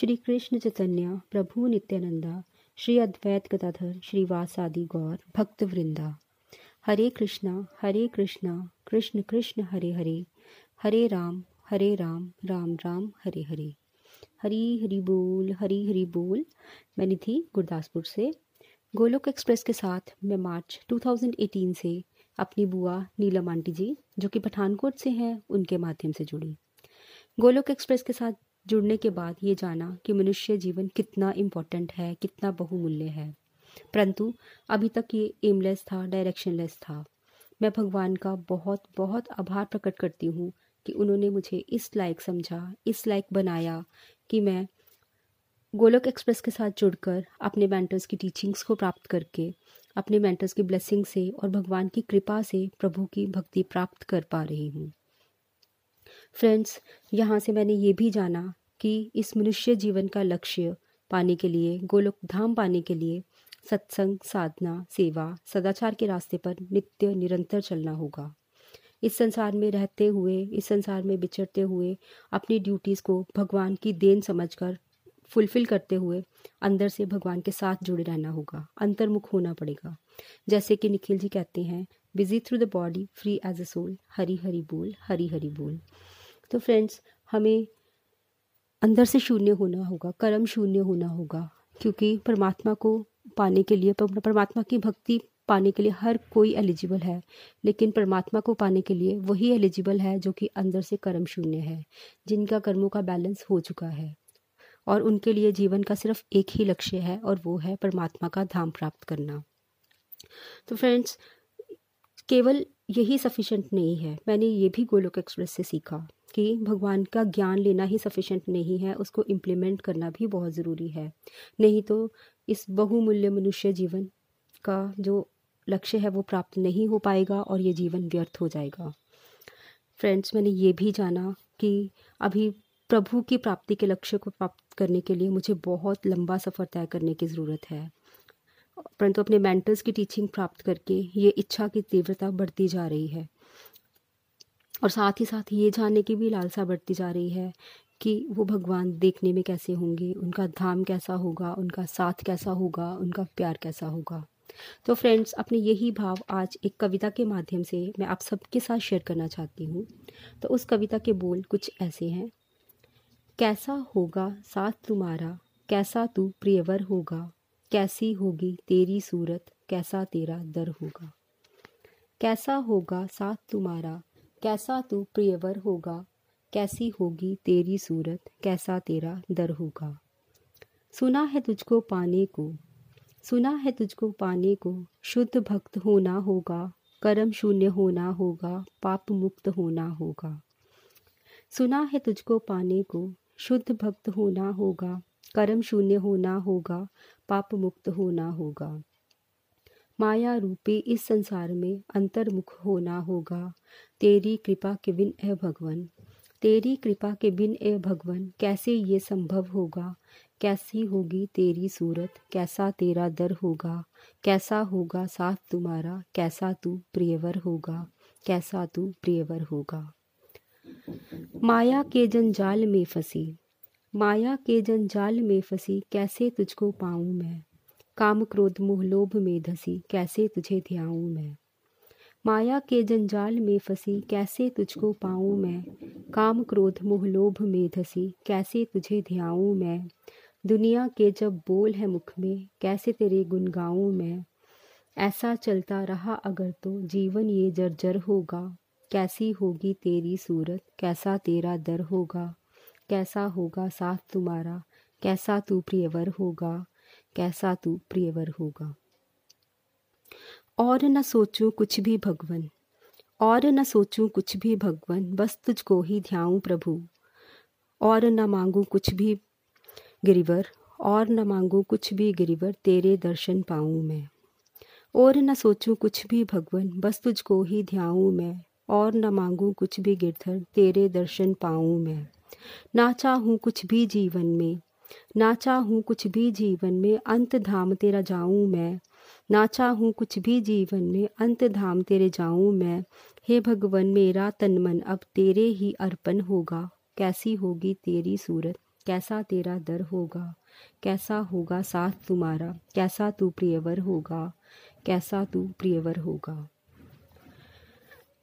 श्री कृष्ण चैतन्य, प्रभु नित्यानंदा, श्री अद्वैत गदाधर श्रीवासादि गौर भक्त वृंदा हरे कृष्णा हरे कृष्णा, कृष्ण कृष्ण, हरे हरे। हरे राम हरे राम राम राम, हरे हरे। हरी हरी बोल, हरी हरी बोल। मैं निधि गुरदासपुर से। गोलोक एक्सप्रेस के साथ मैं मार्च 2018 से अपनी बुआ नीलम आंटी जी, जो कि पठानकोट से हैं, उनके माध्यम से जुड़ी। गोलोक एक्सप्रेस के साथ जुड़ने के बाद ये जाना कि मनुष्य जीवन कितना इम्पोर्टेंट है, कितना बहुमूल्य है। परंतु अभी तक ये एमलेस था डायरेक्शनलेस था। मैं भगवान का बहुत बहुत आभार प्रकट करती हूँ कि उन्होंने मुझे इस लायक समझा, इस लायक बनाया कि मैं गोलक एक्सप्रेस के साथ जुड़कर अपने मेंटर्स की टीचिंग्स को प्राप्त करके, अपने मेंटर्स की ब्लेसिंग से और भगवान की कृपा से प्रभु की भक्ति प्राप्त कर पा रही हूँ। फ्रेंड्स यहाँ से मैंने ये भी जाना कि इस मनुष्य जीवन का लक्ष्य पाने के लिए, गोलोक धाम पाने के लिए सत्संग, साधना, सेवा, सदाचार के रास्ते पर नित्य निरंतर चलना होगा। इस संसार में रहते हुए, इस संसार में विचरते हुए, अपनी ड्यूटीज़ को भगवान की देन समझकर फुलफिल करते हुए अंदर से भगवान के साथ जुड़े रहना होगा, अंतर्मुख होना पड़ेगा। जैसे कि निखिल जी कहते हैं busy through the body free as a soul Hari Hari बोल, हरी हरी बोल। तो फ्रेंड्स हमें अंदर से शून्य होना होगा, कर्म शून्य होना होगा, क्योंकि परमात्मा को पाने के लिए परमात्मा की भक्ति पाने के लिए हर कोई एलिजिबल है, लेकिन परमात्मा को पाने के लिए वही एलिजिबल है जो कि अंदर से कर्म शून्य है, जिनका कर्मों का बैलेंस हो चुका है। और उनके लिए जीवन का सिर्फ़ एक ही लक्ष्य है, और वो है परमात्मा का धाम प्राप्त करना। तो फ्रेंड्स केवल यही सफिशेंट नहीं है। मैंने ये भी गोलोक एक्सप्रेस से सीखा। कि भगवान का ज्ञान लेना ही सफिशेंट नहीं है, उसको इम्प्लीमेंट करना भी बहुत ज़रूरी है। नहीं तो इस बहुमूल्य मनुष्य जीवन का जो लक्ष्य है वो प्राप्त नहीं हो पाएगा और ये जीवन व्यर्थ हो जाएगा। फ्रेंड्स मैंने ये भी जाना कि अभी प्रभु की प्राप्ति के लक्ष्य को प्राप्त करने के लिए मुझे बहुत लंबा सफ़र तय करने की ज़रूरत है। परंतु अपने मेंटर्स की टीचिंग प्राप्त करके ये इच्छा की तीव्रता बढ़ती जा रही है। और साथ ही साथ ये जानने की भी लालसा बढ़ती जा रही है कि वो भगवान देखने में कैसे होंगे, उनका धाम कैसा होगा, उनका साथ कैसा होगा, उनका प्यार कैसा होगा। तो फ्रेंड्स, अपने यही भाव आज एक कविता के माध्यम से मैं आप सबके साथ शेयर करना चाहती हूँ। तो उस कविता के बोल कुछ ऐसे हैं। कैसा होगा साथ तुम्हारा, कैसा तू प्रियवर होगा, कैसी होगी तेरी सूरत, कैसा तेरा दर होगा। कैसा होगा साथ तुम्हारा कैसा तू प्रियवर होगा? कैसी होगी तेरी सूरत? कैसा तेरा दर होगा? सुना है तुझको पाने को, सुना है तुझको पाने को, शुद्ध भक्त होना होगा, कर्म शून्य होना होगा, पाप मुक्त होना होगा। सुना है तुझको पाने को, शुद्ध भक्त होना होगा, कर्म शून्य होना होगा, पाप मुक्त होना होगा। माया रूपी इस संसार में अंतर्मुख होना होगा। तेरी कृपा के बिन ए भगवान, तेरी कृपा के बिन ए भगवान, कैसे ये संभव होगा? कैसी होगी तेरी सूरत? कैसा तेरा दर होगा? कैसा होगा साथ तुम्हारा? कैसा तू प्रियवर होगा? कैसा तू प्रियवर होगा? माया के जंजाल में फंसी, माया के जंजाल में फंसी, कैसे तुझको पाऊँ मैं? काम क्रोध मोह लोभ में धसी, कैसे तुझे ध्याऊं मैं? माया के जंजाल में फंसी, कैसे तुझको पाऊँ मैं? काम क्रोध मोह लोभ में धसी, कैसे तुझे ध्याऊं मैं? दुनिया के जब बोल है मुख में, कैसे तेरे गुन गाऊं मैं? ऐसा चलता रहा अगर तो जीवन ये जर्जर होगा। कैसी होगी तेरी सूरत, कैसा तेरा दर होगा? कैसा होगा साथ तुम्हारा, कैसा तू प्रियवर होगा? कैसा तू प्रियवर होगा। और न सोचूं कुछ भी भगवन, और न सोचूं कुछ भी भगवन, बस तुझको ही ध्याऊं प्रभु। और न मांगूं कुछ भी गिरिवर, और न मांगूं कुछ भी गिरिवर, तेरे दर्शन पाऊँ मैं। और न सोचूं कुछ भी भगवन, बस तुझको ही ध्याऊं मैं। और न मांगूं कुछ भी गिरधर, तेरे दर्शन पाऊँ मैं। ना चाहूँ कुछ भी जीवन में ना चाहूँ कुछ भी जीवन में अंत धाम तेरा जाऊँ मैं। ना चाहूँ कुछ भी जीवन में अंत धाम तेरे जाऊँ मैं। हे भगवन, मेरा तन मन अब तेरे ही अर्पण होगा। कैसी होगी तेरी सूरत? कैसा तेरा दर होगा? कैसा होगा साथ तुम्हारा? कैसा तू प्रियवर होगा? कैसा तू प्रियवर होगा?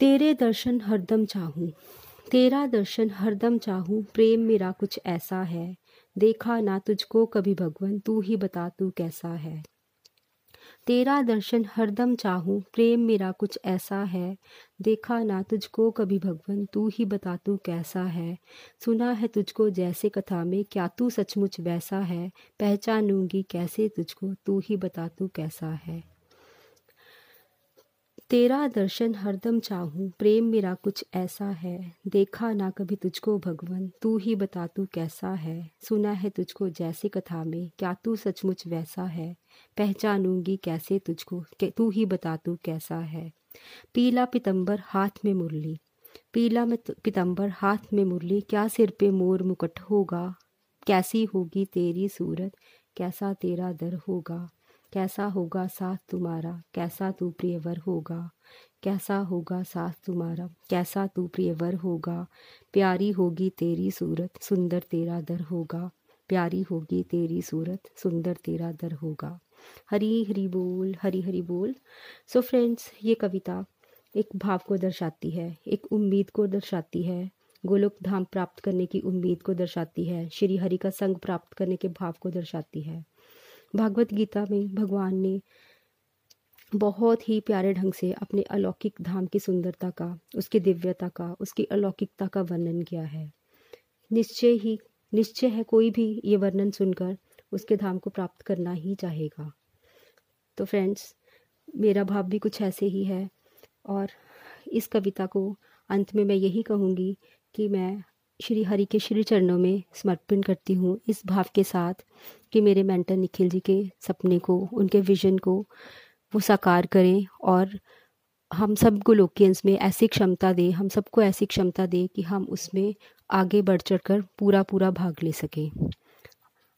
तेरे दर्शन हरदम चाहूँ। तेरा दर्शन हरदम चाहूँ। प्रेम मेरा कुछ ऐसा है। देखा ना तुझको कभी भगवान, तू ही बता तू कैसा है। तेरा दर्शन हरदम चाहूँ, प्रेम मेरा कुछ ऐसा है। देखा ना तुझको कभी भगवान, तू ही बता तू कैसा है। सुना है तुझको जैसे कथा में, क्या तू सचमुच वैसा है? पहचानूँगी कैसे तुझको, तू ही बता तू कैसा है। तेरा दर्शन हरदम चाहूँ, प्रेम मेरा कुछ ऐसा है। देखा ना कभी तुझको भगवन, तू ही बता तू कैसा है। सुना है तुझको जैसे कथा में, क्या तू सचमुच वैसा है। पहचानूँगी कैसे तुझको तू ही बता तू कैसा है। पीला पितंबर हाथ में मुरली, पीला में पितंबर हाथ में मुरली, क्या सिर पे मोर मुकट होगा? कैसी होगी तेरी सूरत, कैसा तेरा दर होगा? कैसा होगा साथ तुम्हारा? कैसा तू प्रियवर होगा? कैसा होगा साथ तुम्हारा? कैसा तू प्रियवर होगा? प्यारी होगी तेरी सूरत, सुंदर तेरा दर होगा। प्यारी होगी तेरी सूरत, सुंदर तेरा दर होगा। हरी हरी बोल, हरी हरी बोल। सो so फ्रेंड्स ये कविता एक भाव को दर्शाती है, एक उम्मीद को दर्शाती है। गोलोक धाम प्राप्त करने की उम्मीद को दर्शाती है, श्री हरि का संग प्राप्त करने के भाव को दर्शाती है। भागवत गीता में भगवान ने बहुत ही प्यारे ढंग से अपने अलौकिक धाम की सुंदरता का, उसकी दिव्यता का, उसकी अलौकिकता का वर्णन किया है। निश्चय ही, निश्चय है कोई भी ये वर्णन सुनकर उसके धाम को प्राप्त करना ही चाहेगा। तो फ्रेंड्स मेरा भाव भी कुछ ऐसे ही है और इस कविता को अंत में मैं यही कहूँगी कि मैं श्री हरि के श्री चरणों में समर्पण करती हूँ इस भाव के साथ कि मेरे मेंटर निखिल जी के सपने को, उनके विजन को वो साकार करें और हम सब गोलोकियंस में ऐसी क्षमता दे, हम सबको ऐसी क्षमता दे कि हम उसमें आगे बढ़ चढ़ कर पूरा पूरा भाग ले सकें।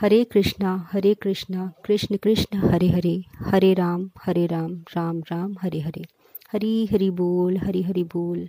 हरे कृष्णा हरे कृष्णा, कृष्ण कृष्ण, हरे हरे हरे राम हरे राम राम राम, हरे हरे। हरी हरि बोल, हरी हरि बोल।